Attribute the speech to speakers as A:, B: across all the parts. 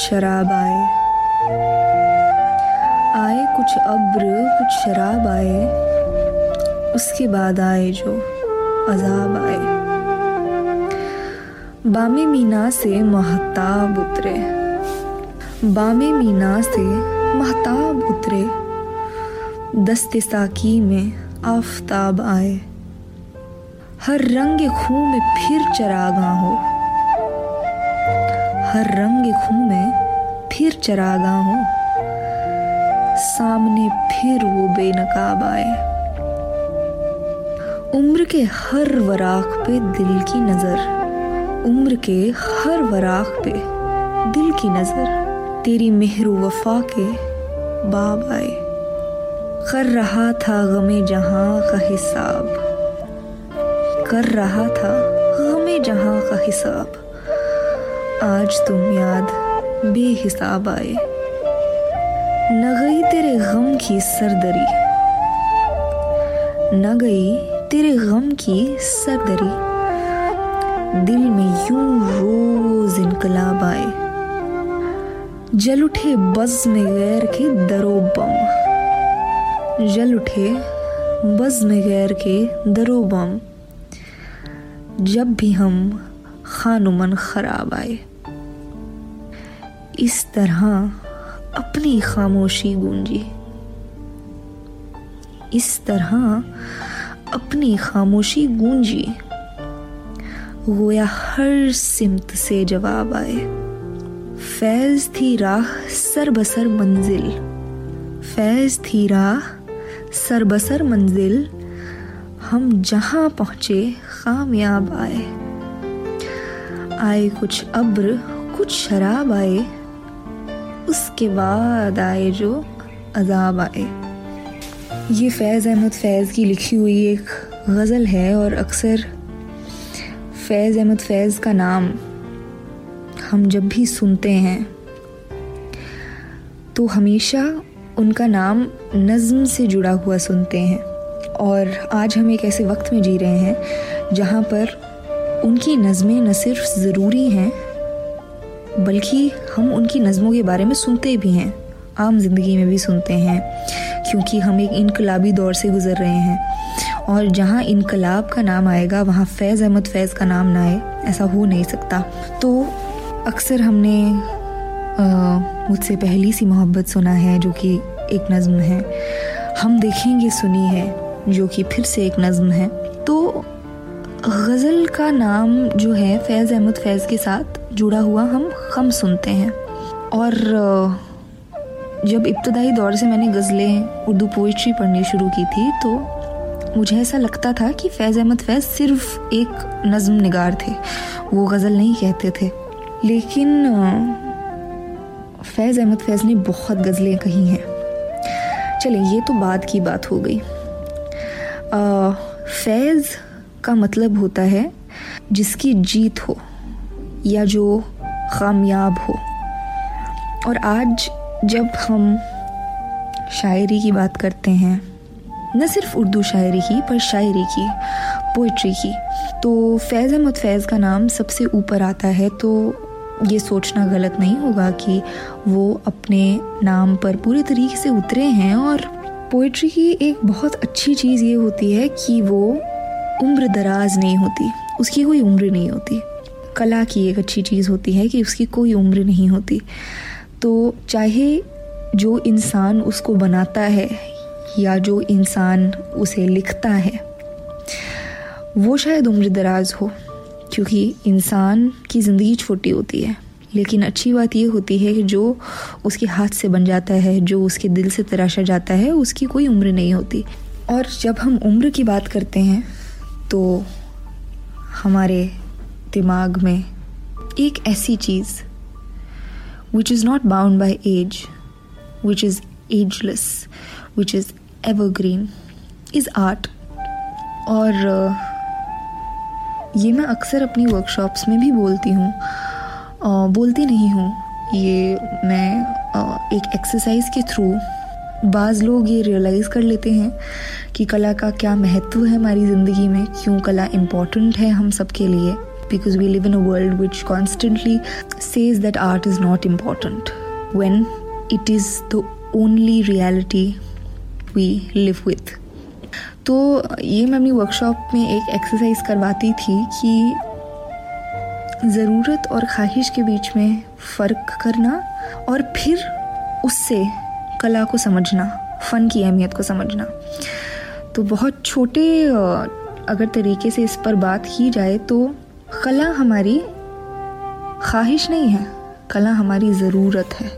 A: शराब आए। आए कुछ अब्र, कुछ शराब आए। उसके बाद आए जो अजाब आए। बामे मीना से महताब उतरे। बामे मीना से महताब उतरे। दस्ते साकी में आफताब आए। हर रंग खूह में फिर चरागा हो। हर रंग खूह में फिर चरागा हो। सामने फिर वो बेनकाब आए। उम्र के हर वराख पे दिल की नज़र। उम्र के हर वराख पे दिल की नज़र। तेरी मेहरू वफा के बाब आए। कर रहा था गमे जहाँ का हिसाब। कर रहा था गमे जहाँ का हिसाब। आज तुम याद बेहिसाब आए। न गई तेरे गम की सरदरी। न गई तेरे गम की सरदरी। दिल में यूँ रोज इनकलाब आए। जल उठे बज में गैर के दरो बम। जल उठे बज में गैर के दरो बम। जब भी हम खानुमन खराब आए। इस तरह अपनी खामोशी गूंजी। इस तरह अपनी खामोशी गूंजी। गोया हर सिमत से जवाब आए। फैज थी राह सर बसर मंजिल। फैज थी राह सर बसर मंजिल। हम जहाँ पहुँचे कामयाब आए। आए कुछ अब्र, कुछ शराब आए। उसके बाद आए जो अजाब आए। ये फैज़ अहमद फैज़ की लिखी हुई एक गज़ल है और अक्सर फैज़ अहमद फैज़ का नाम हम जब भी सुनते हैं तो हमेशा उनका नाम नज़म से जुड़ा हुआ सुनते हैं। और आज हम एक ऐसे वक्त में जी रहे हैं, जहाँ पर उनकी नज़में न सिर्फ़ ज़रूरी हैं बल्कि हम उनकी नज़मों के बारे में सुनते भी हैं, आम ज़िंदगी में भी सुनते हैं, क्योंकि हम एक इनकलाबी दौर से गुजर रहे हैं। और जहाँ इनकलाब का नाम आएगा, वहाँ फैज़ अहमद फैज़ का नाम ना आए, ऐसा हो नहीं सकता। तो अक्सर हमने मुझसे पहली सी मोहब्बत सुना है, जो कि एक नज़म है। हम देखेंगे सुनी है, जो कि फिर से एक नज़म है। तो गज़ल का नाम जो है, फैज़ अहमद फैज़ के साथ जुड़ा हुआ हम खम सुनते हैं। और जब इब्तदाई दौर से मैंने गज़लें उर्दू पोइट्री पढ़नी शुरू की थी तो मुझे ऐसा लगता था कि फैज़ अहमद फैज़ सिर्फ़ एक नज़म निगार थे। वो गज़ल नहीं कहते थे। लेकिन फैज़ अहमद फैज़ ने बहुत गज़लें कही हैं। चलें, ये तो बाद की बात हो गई। फैज़ का मतलब होता है जिसकी जीत हो। या जो कामयाब हो। और आज जब हम शायरी की बात करते हैं, न सिर्फ़ उर्दू शायरी की, पर शायरी की पोइट्री की तो फैज़ अहमद फैज़ का नाम सबसे ऊपर आता है तो ये सोचना गलत नहीं होगा कि वो अपने नाम पर पूरे तरीके से उतरे हैं। और पोइट्री की एक बहुत अच्छी चीज़ ये होती है कि वो उम्र दराज नहीं होती, उसकी कोई उम्र नहीं होती। कला की एक अच्छी चीज़ होती है कि उसकी कोई उम्र नहीं होती। तो चाहे जो इंसान उसको बनाता है या जो इंसान उसे लिखता है, वो शायद उम्र दराज हो, क्योंकि इंसान की ज़िंदगी छोटी होती है। लेकिन अच्छी बात ये होती है कि जो उसके हाथ से बन जाता है, जो उसके दिल से तराशा जाता है, उसकी कोई उम्र नहीं होती। और जब हम उम्र की बात करते हैं तो हमारे दिमाग में एक ऐसी चीज़ which is not bound by age which is ageless which is evergreen is art और, ये मैं अक्सर अपनी वर्कशॉप्स में भी बोलती हूँ। बोलती नहीं हूँ। ये मैं एक एक्सरसाइज के थ्रू बाज़ लोग ये रियलाइज़ कर लेते हैं कि कला का क्या महत्व है हमारी ज़िंदगी में, क्यों कला इंपॉर्टेंट है हम सब के लिए। Because we live in a world which constantly says that art is not important when it is the only reality we live with तो ये मैं अपनी वर्कशॉप में एक एक्सरसाइज करवाती थी कि ज़रूरत और ख्वाहिश के बीच में फ़र्क करना और फिर उससे कला को समझना, फ़न की अहमियत को समझना। तो बहुत छोटे अगर तरीके से इस पर बात की जाए तो कला हमारी ख्वाहिश नहीं है, कला हमारी ज़रूरत है।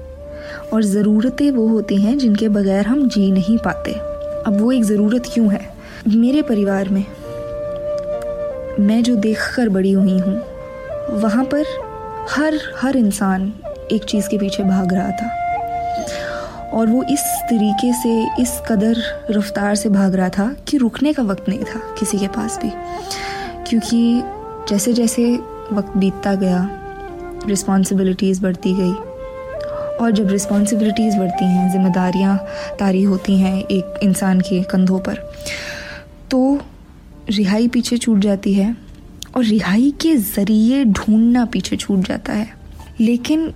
A: और ज़रूरतें वो होती हैं जिनके बगैर हम जी नहीं पाते। अब वो एक ज़रूरत क्यों है? मेरे परिवार में मैं जो देख कर बड़ी हुई हूँ, वहाँ पर हर हर इंसान एक चीज़ के पीछे भाग रहा था। और वो इस तरीके से, इस कदर रफ्तार से भाग रहा था कि रुकने का वक्त नहीं था किसी के पास भी। क्योंकि जैसे जैसे वक्त बीतता गया रिस्पॉन्सिबिलिटीज़ बढ़ती गई, और जब रिस्पॉन्सिबिलिटीज़ बढ़ती हैं, जिम्मेदारियाँ तारी होती हैं एक इंसान के कंधों पर तो रिहाई पीछे छूट जाती है और रिहाई के ज़रिए ढूंढना पीछे छूट जाता है। लेकिन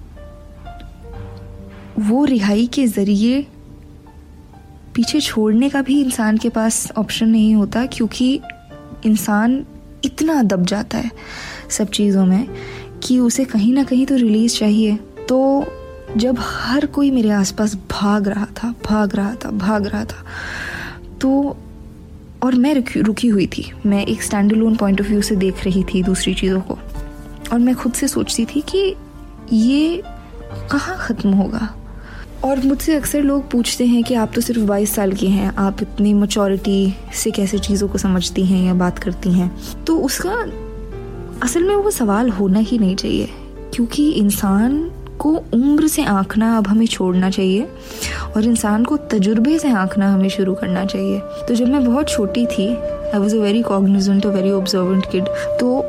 A: वो रिहाई के ज़रिए पीछे छोड़ने का भी इंसान के पास ऑप्शन नहीं होता, क्योंकि इंसान इतना दब जाता है सब चीज़ों में कि उसे कहीं ना कहीं तो रिलीज़ चाहिए। तो जब हर कोई मेरे आसपास भाग रहा था, भाग रहा था, भाग रहा था तो और मैं रुकी हुई थी। मैं एक stand alone point of view से देख रही थी दूसरी चीज़ों को। और मैं खुद से सोचती थी कि ये कहाँ ख़त्म होगा? और मुझसे अक्सर लोग पूछते हैं कि आप तो सिर्फ़ 22 साल की हैं, आप इतनी मचोरिटी से कैसे चीज़ों को समझती हैं या बात करती हैं? तो उसका असल में वो सवाल होना ही नहीं चाहिए, क्योंकि इंसान को उम्र से आंकना अब हमें छोड़ना चाहिए और इंसान को तजुर्बे से आंकना हमें शुरू करना चाहिए। तो जब मैं बहुत छोटी थी I was a very cognizant a very observant kid तो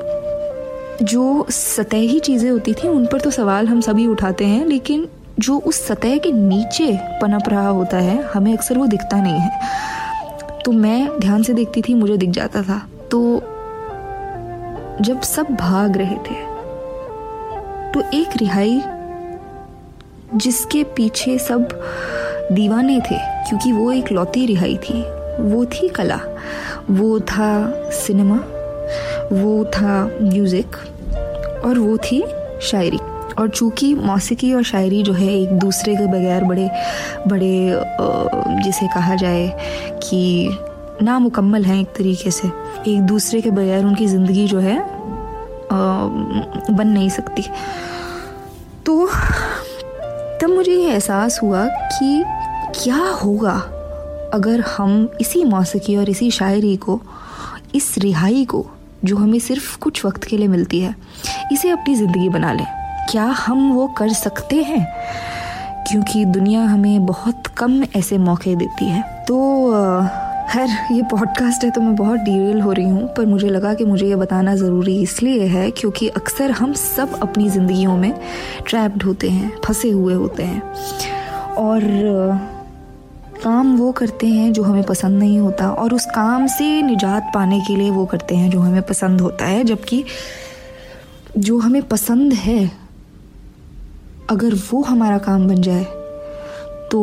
A: जो सतही चीज़ें होती थी, उन पर तो सवाल हम सभी उठाते हैं, लेकिन जो उस सतह के नीचे पनप रहा होता है, हमें अक्सर वो दिखता नहीं है। तो मैं ध्यान से देखती थी, मुझे दिख जाता था। तो जब सब भाग रहे थे तो एक रिहाई जिसके पीछे सब दीवाने थे, क्योंकि वो एक लौती रिहाई थी। वो थी कला। वो था सिनेमा। वो था म्यूज़िक। और वो थी शायरी। और चूँकि मौसीकी और शायरी जो है एक दूसरे के बगैर बड़े बड़े जिसे कहा जाए कि नामुकम्मल हैं एक तरीके से, एक दूसरे के बगैर उनकी ज़िंदगी जो है बन नहीं सकती। तो तब मुझे ये एहसास हुआ कि क्या होगा अगर हम इसी मौसीकी और इसी शायरी को, इस रिहाई को, जो हमें सिर्फ़ कुछ वक्त के लिए मिलती है, इसे अपनी ज़िंदगी बना लें। क्या हम वो कर सकते हैं? क्योंकि दुनिया हमें बहुत कम ऐसे मौके देती है। तो खैर, ये पॉडकास्ट है तो मैं बहुत डिटेल हो रही हूँ, पर मुझे लगा कि मुझे ये बताना ज़रूरी इसलिए है क्योंकि अक्सर हम सब अपनी ज़िंदगियों में ट्रैप्ड होते हैं, फंसे हुए होते हैं। और काम वो करते हैं जो हमें पसंद नहीं होता और उस काम से निजात पाने के लिए वो करते हैं जो हमें पसंद होता है, जबकि जो हमें पसंद है अगर वो हमारा काम बन जाए तो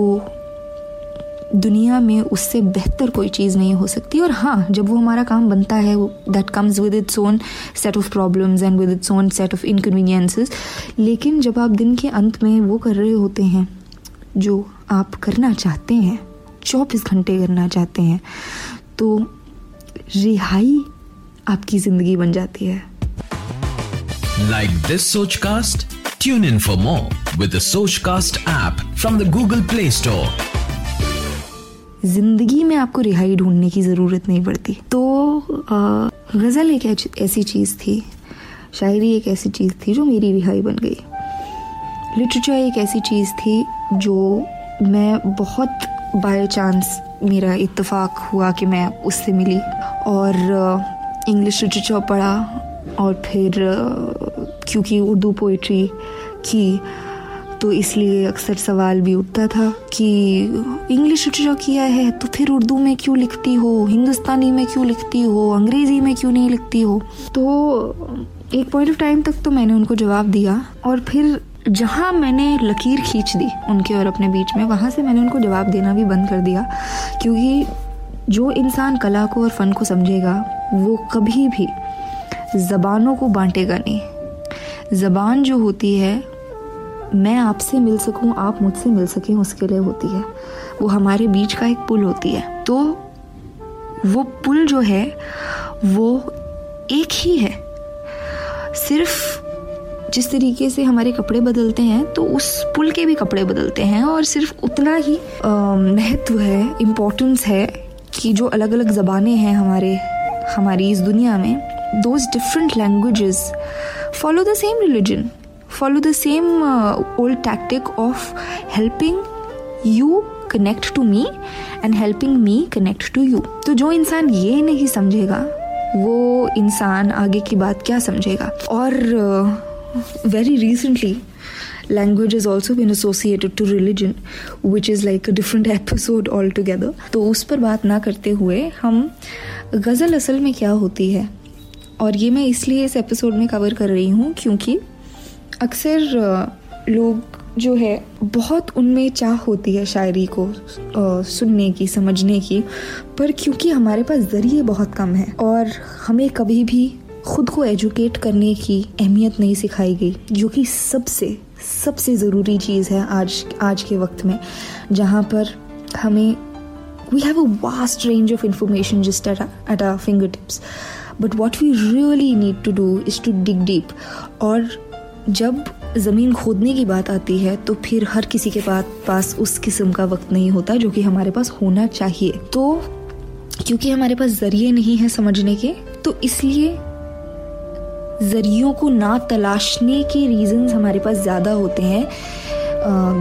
A: दुनिया में उससे बेहतर कोई चीज़ नहीं हो सकती। और हाँ जब वो हमारा काम बनता है that comes with its own set of problems and with its own set of inconveniences लेकिन जब आप दिन के अंत में वो कर रहे होते हैं, जो आप करना चाहते हैं, चौबीस घंटे करना चाहते हैं तो रिहाई आपकी ज़िंदगी बन जाती है।
B: Like this Soch cast tune in for more with Soch cast app from the Google Play Store
A: ज़िंदगी में आपको रिहाई ढूँढने की ज़रूरत नहीं पड़ती। तो गज़ल एक ऐसी चीज़ थी। शायरी एक ऐसी चीज़ थी जो मेरी रिहाई बन गई। लिटरेचर एक ऐसी चीज़ थी जो मैं बहुत बाय चांस मेरा इत्तेफाक हुआ कि मैं उससे मिली। और इंग्लिश लिटरेचर पढ़ा और फिर क्योंकि उर्दू पोइट्री की तो इसलिए अक्सर सवाल भी उठता था कि इंग्लिश लिटरेचर किया है तो फिर उर्दू में क्यों लिखती हो? हिंदुस्तानी में क्यों लिखती हो? अंग्रेज़ी में क्यों नहीं लिखती हो? तो एक पॉइंट ऑफ़ टाइम तक तो मैंने उनको जवाब दिया और फिर जहाँ मैंने लकीर खींच दी उनके और अपने बीच में, वहाँ से मैंने उनको जवाब देना भी बंद कर दिया। क्योंकि जो इंसान कला को और फ़न को समझेगा, वो कभी भी ज़बानों को बांटेगा नहीं। ज़बान जो होती है, मैं आपसे मिल सकूँ, आप मुझसे मिल सकें, उसके लिए होती है। वो हमारे बीच का एक पुल होती है। तो वो पुल जो है, वो एक ही है। सिर्फ़ जिस तरीके से हमारे कपड़े बदलते हैं तो उस पुल के भी कपड़े बदलते हैं और सिर्फ़ उतना ही महत्व है इम्पोर्टेंस है कि जो अलग अलग ज़बानें हैं हमारे, हमारी इस दुनिया में those different languages follow the same religion. Follow the same old tactic of helping you connect to me and helping me connect to you तो जो इंसान ये नहीं समझेगा, वो इंसान आगे की बात क्या समझेगा? और very recently language is also been associated to religion which is like a different episode all together तो उस पर बात ना करते हुए हम गज़ल असल में क्या होती है? और ये मैं इसलिए इस एपिसोड में कवर कर रही हूँ क्योंकि अक्सर लोग जो है, बहुत उनमें चाह होती है शायरी को सुनने की, समझने की, पर क्योंकि हमारे पास ज़रिए बहुत कम है और हमें कभी भी खुद को एजुकेट करने की अहमियत नहीं सिखाई गई, जो कि सबसे सबसे ज़रूरी चीज़ है आज आज के वक्त में, जहाँ पर हमें we have a vast range of information just at our finger tips but what we really need to do is to dig deep और जब ज़मीन खोदने की बात आती है तो फिर हर किसी के पास पास उस किस्म का वक्त नहीं होता जो कि हमारे पास होना चाहिए। तो क्योंकि हमारे पास ज़रिए नहीं है समझने के तो इसलिए ज़रियों को ना तलाशने के रीजंस हमारे पास ज़्यादा होते हैं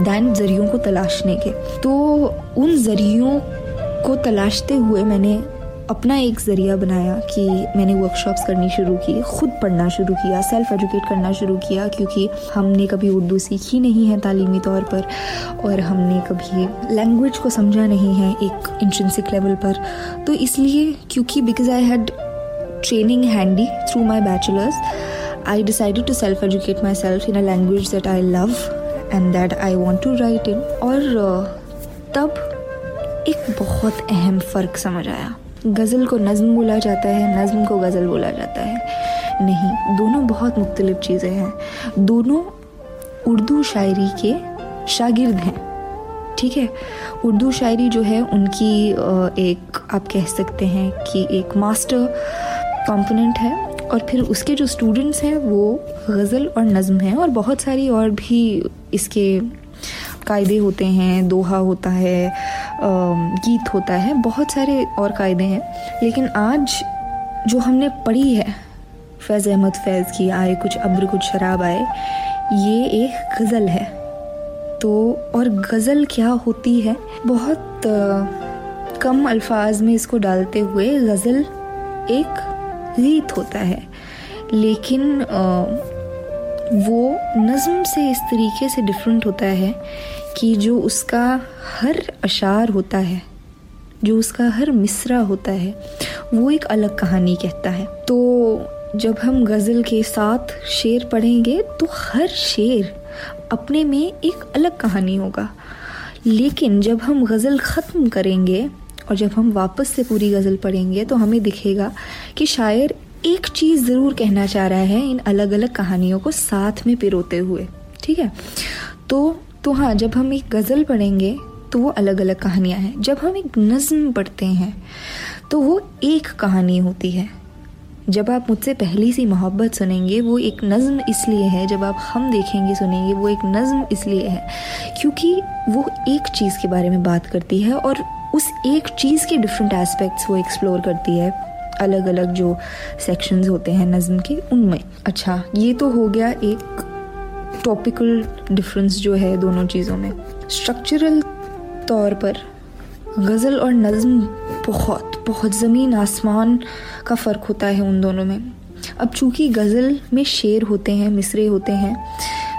A: दैन ज़रियों को तलाशने के। तो उन ज़रियों को तलाशते हुए मैंने अपना एक ज़रिया बनाया कि मैंने वर्कशॉप्स करनी शुरू की, खुद पढ़ना शुरू किया सेल्फ एजुकेट करना शुरू किया, क्योंकि हमने कभी उर्दू सीखी नहीं है तालीमी तौर पर और हमने कभी लैंग्वेज को समझा नहीं है एक इंट्रेंसिक लेवल पर। तो इसलिए क्योंकि because I had training handy through my bachelors I decided to self educate my self in a language that I love and that I want to write in और तब एक बहुत अहम फ़र्क समझ आया। गज़ल को नज़म बोला जाता है, नज़म को गज़ल बोला जाता है। नहीं, दोनों बहुत मुख्तलिफ़ चीज़ें हैं। दोनों उर्दू शायरी के शागिर्द हैं। ठीक है? उर्दू शायरी जो है, उनकी एक, आप कह सकते हैं कि एक मास्टर कंपोनेंट है और फिर उसके जो स्टूडेंट्स हैं, वो गज़ल और नज़म हैं और बहुत सारी और भी इसके कायदे होते हैं, दोहा होता है गीत होता है बहुत सारे और कायदे हैं लेकिन आज जो हमने पढ़ी है फैज़ अहमद फैज़ की आए कुछ अब्र कुछ शराब आए ये एक गज़ल है। तो और गज़ल क्या होती है? बहुत कम अल्फाज में इसको डालते हुए गज़ल एक गीत होता है। लेकिन आ, वो नज़म से इस तरीके से डिफरेंट होता है कि जो उसका हर अशार होता है, जो उसका हर मिसरा होता है, वो एक अलग कहानी कहता है। तो जब हम गज़ल के साथ शेर पढ़ेंगे तो हर शेर अपने में एक अलग कहानी होगा। लेकिन जब हम गज़ल ख़त्म करेंगे और जब हम वापस से पूरी गज़ल पढ़ेंगे तो हमें दिखेगा कि शायर एक चीज़ ज़रूर कहना चाह रहा है इन अलग अलग कहानियों को साथ में पिरोते हुए, ठीक है? तो तो हाँ जब हम एक गज़ल पढ़ेंगे तो वो अलग अलग कहानियाँ हैं। जब हम एक नज़म पढ़ते हैं तो वो एक कहानी होती है। जब आप मुझसे पहली सी मोहब्बत सुनेंगे, वो एक नज़म इसलिए है, जब आप हम देखेंगे, सुनेंगे, वो एक नज़म इसलिए है, क्योंकि वो एक चीज़ के बारे में बात करती है और उस एक चीज़ के डिफरेंट एस्पेक्ट्स वो एक्सप्लोर करती है। अलग अलग जो सेक्शंस होते हैं नज़म के, उनमें। अच्छा ये तो हो गया एक टॉपिकल डिफरेंस जो है दोनों चीज़ों में। स्ट्रक्चरल तौर पर गज़ल और नज़म बहुत बहुत ज़मीन आसमान का फ़र्क होता है उन दोनों में। अब चूँकि गज़ल में शेर होते हैं, मिसरे होते हैं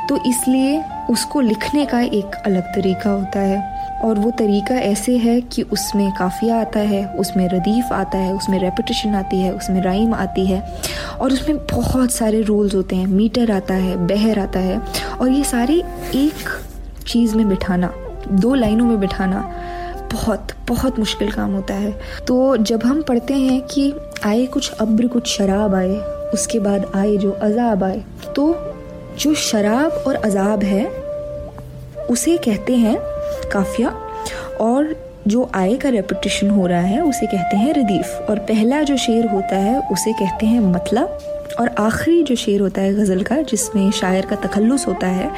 A: तो इसलिए उसको लिखने का एक अलग तरीका होता है। और वो तरीका ऐसे है कि उसमें काफ़िया आता है, उसमें रदीफ़ आता है, उसमें रेपिटेशन आती है, उसमें राइम आती है और उसमें बहुत सारे रोल्स होते हैं। मीटर आता है, बहर आता है और ये सारे एक चीज़ में बिठाना, दो लाइनों में बिठाना बहुत बहुत मुश्किल काम होता है। तो जब हम पढ़ते हैं कि आए कुछ अब्र, कुछ शराब आए, उसके बाद आए जो अजाब आए तो जो शराब और अजाब है, उसे कहते हैं काफिया। और जो आय का रेपिटेशन हो रहा है, उसे कहते हैं रदीफ। और पहला जो शेर होता है, उसे कहते हैं मतला। और आखिरी जो शेर होता है गज़ल का, जिसमें शायर का तखल्लुस होता है,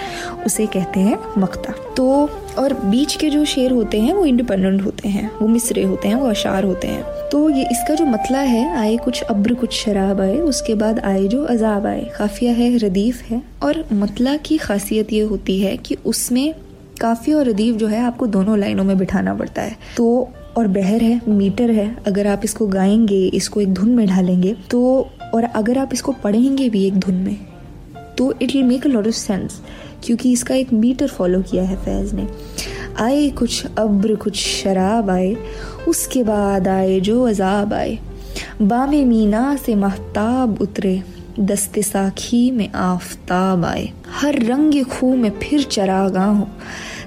A: उसे कहते हैं मक्ता। तो और बीच के जो शेर होते हैं, वो इंडिपेंडेंट होते हैं, वो मिसरे होते हैं, वो अशार होते हैं। तो ये इसका जो मतला है, आए कुछ अब्र, कुछ शराब आए, उसके बाद आए जो अजाब आए। काफिया है, रदीफ है। और मतला की खासियत ये होती है कि उसमें काफ़ी और रदीफ जो है आपको दोनों लाइनों में बिठाना पड़ता है। तो और बहर है, मीटर है, अगर आप इसको गाएँगे, इसको एक धुन में ढालेंगे तो और अगर आप इसको पढ़ेंगे भी एक धुन में तो it will make a lot of sense क्योंकि इसका एक मीटर फॉलो किया है फैज़ ने। आए कुछ अब्र, कुछ शराब आए, उसके बाद आए जो अजाब आए। बाम मीना से महताब उतरे। दस्ते साखी में आफताब आए। हर रंग खू में फिर चरागा हो।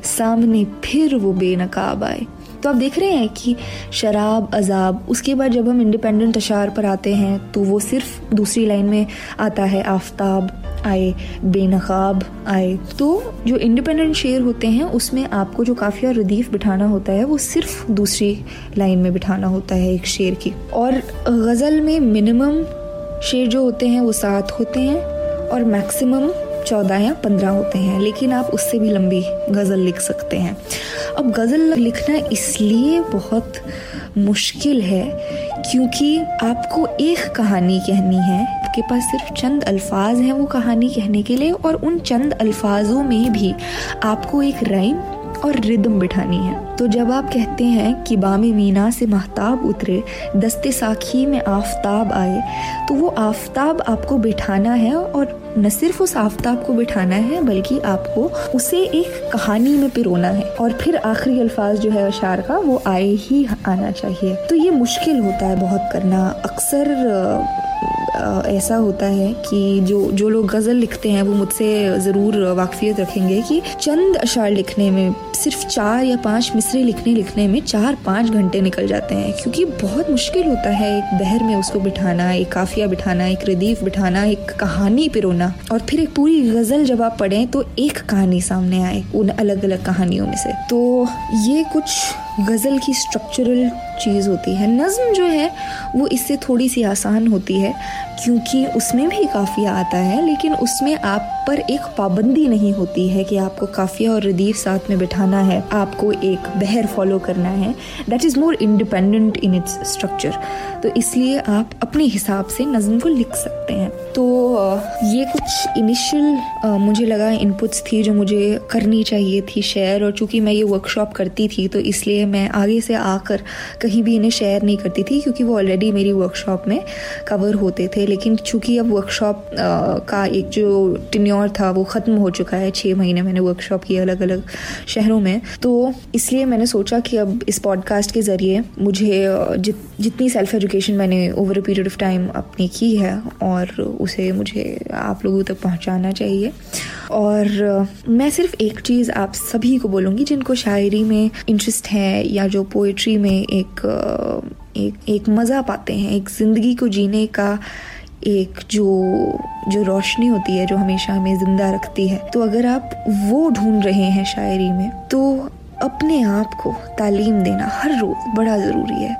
A: सामने फिर वो बेनकाब आए। तो आप देख रहे हैं कि शराब, अजाब, उसके बाद जब हम इंडिपेंडेंट अशार पर आते हैं तो वो सिर्फ़ दूसरी लाइन में आता है, आफ्ताब आए, बेनकाब आए। तो जो इंडिपेंडेंट शेर होते हैं, उसमें आपको जो काफिया रदीफ बिठाना होता है, वो सिर्फ़ दूसरी लाइन में बिठाना होता है एक शेर की। और गज़ल में मिनिमम शेर जो होते हैं, वो सात होते हैं और मैक्सिमम चौदह या पंद्रह होते हैं, लेकिन आप उससे भी लंबी गज़ल लिख सकते हैं। अब गज़ल लिखना इसलिए बहुत मुश्किल है क्योंकि आपको एक कहानी कहनी है। आपके पास सिर्फ़ चंद अल्फाज हैं वो कहानी कहने के लिए और उन चंद अल्फाजों में भी आपको एक राइम और रिदम बिठानी है। तो जब आप कहते हैं कि बाम मीना से महताब उतरे, दस्ते साखी में आफताब आए तो वो आफताब आपको बिठाना है और न सिर्फ़ उस आफ्ताब को बिठाना है, बल्कि आपको उसे एक कहानी में पिरोना है। और फिर आखिरी अल्फाज जो है अशार का, वो आए ही आना चाहिए। तो ये मुश्किल होता है बहुत करना। अक्सर ऐसा होता है कि जो जो लोग गज़ल लिखते हैं, वो मुझसे ज़रूर वाकफियत रखेंगे कि चंद अशार लिखने में सिर्फ़ चार या पाँच मिसरे लिखने लिखने में चार पाँच घंटे निकल जाते हैं, क्योंकि बहुत मुश्किल होता है एक बहर में उसको बिठाना, एक काफिया बिठाना, एक रदीफ बिठाना, एक कहानी पिरोना और फिर एक पूरी गज़ल जब आप पढ़ें तो एक कहानी सामने आए उन अलग अलग कहानियों में से। तो ये कुछ गज़ल की स्ट्रक्चरल चीज़ होती है। नज़म जो है, वो इससे थोड़ी सी आसान होती है। क्योंकि उसमें भी काफ़िया आता है, लेकिन उसमें आप पर एक पाबंदी नहीं होती है कि आपको काफ़िया और रदीफ साथ में बिठाना है। आपको एक बहर फॉलो करना है। That is more independent in its structure तो इसलिए आप अपने हिसाब से नज़म को लिख सकते हैं। तो ये कुछ इनिशियल मुझे लगा इनपुट्स थी जो मुझे करनी चाहिए थी शेयर और चूँकि मैं ये वर्कशॉप करती थी तो इसलिए मैं आगे से आकर कहीं भी इन्हें शेयर नहीं करती थी, क्योंकि वो ऑलरेडी मेरी वर्कशॉप में कवर होते थे। लेकिन चूँकि अब वर्कशॉप का एक जो टिन्योर था, वो ख़त्म हो चुका है छः महीने मैंने वर्कशॉप की अलग अलग शहरों में तो इसलिए मैंने सोचा कि अब इस पॉडकास्ट के ज़रिए मुझे जित, जितनी सेल्फ एजुकेशन मैंने over a period of time अपनी की है, और उसे मुझे आप लोगों तक पहुंचाना चाहिए। और मैं सिर्फ़ एक चीज़ आप सभी को बोलूँगी, जिनको शायरी में इंटरेस्ट है, या जो पोइट्री में एक एक एक मज़ा पाते हैं, एक ज़िंदगी को जीने का एक जो जो रोशनी होती है, जो हमेशा हमें ज़िंदा रखती है। तो अगर आप वो ढूंढ रहे हैं शायरी में तो अपने आप को तालीम देना हर रोज़ बड़ा ज़रूरी है।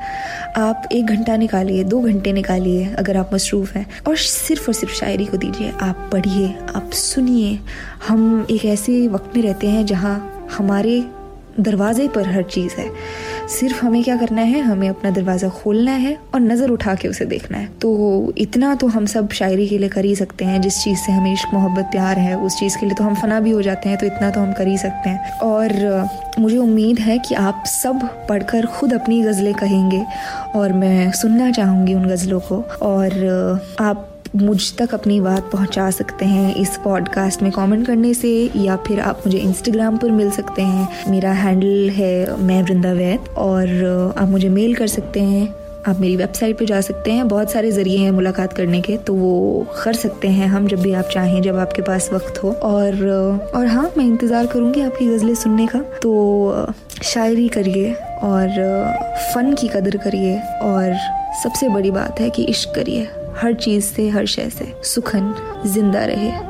A: आप एक घंटा निकालिए, दो घंटे निकालिए अगर आप मसरूफ़ हैं, और सिर्फ़ और सिर्फ़ शायरी को दीजिए। आप पढ़िए, आप सुनिए। हम एक ऐसे वक्त में रहते हैं जहाँ हमारे दरवाजे पर हर चीज़ है। सिर्फ़ हमें क्या करना है? हमें अपना दरवाज़ा खोलना है और नज़र उठा के उसे देखना है। तो इतना तो हम सब शायरी के लिए कर ही सकते हैं। जिस चीज़ से हमें इश्क, मोहब्बत, प्यार है, उस चीज़ के लिए तो हम फना भी हो जाते हैं तो इतना तो हम कर ही सकते हैं। और मुझे उम्मीद है कि आप सब पढ़कर खुद अपनी गज़लें कहेंगे और मैं सुनना चाहूँगी उन गज़लों को। और आप मुझ तक अपनी बात पहुँचा सकते हैं इस पॉडकास्ट में कमेंट करने से, या फिर आप मुझे इंस्टाग्राम पर मिल सकते हैं। मेरा हैंडल है मैं वृंदा वैद और, आप मुझे मेल कर सकते हैं। आप मेरी वेबसाइट पर जा सकते हैं। बहुत सारे ज़रिए हैं मुलाकात करने के तो वो कर सकते हैं हम जब भी आप चाहें, जब आपके पास वक्त हो। और और हाँ मैं इंतज़ार करूँगी आपकी गज़लें सुनने का। तो शायरी करिए और फ़न की कदर करिए। और सबसे बड़ी बात है कि इश्क करिए। हर चीज़ से हर शय से सुखन ज़िंदा रहे।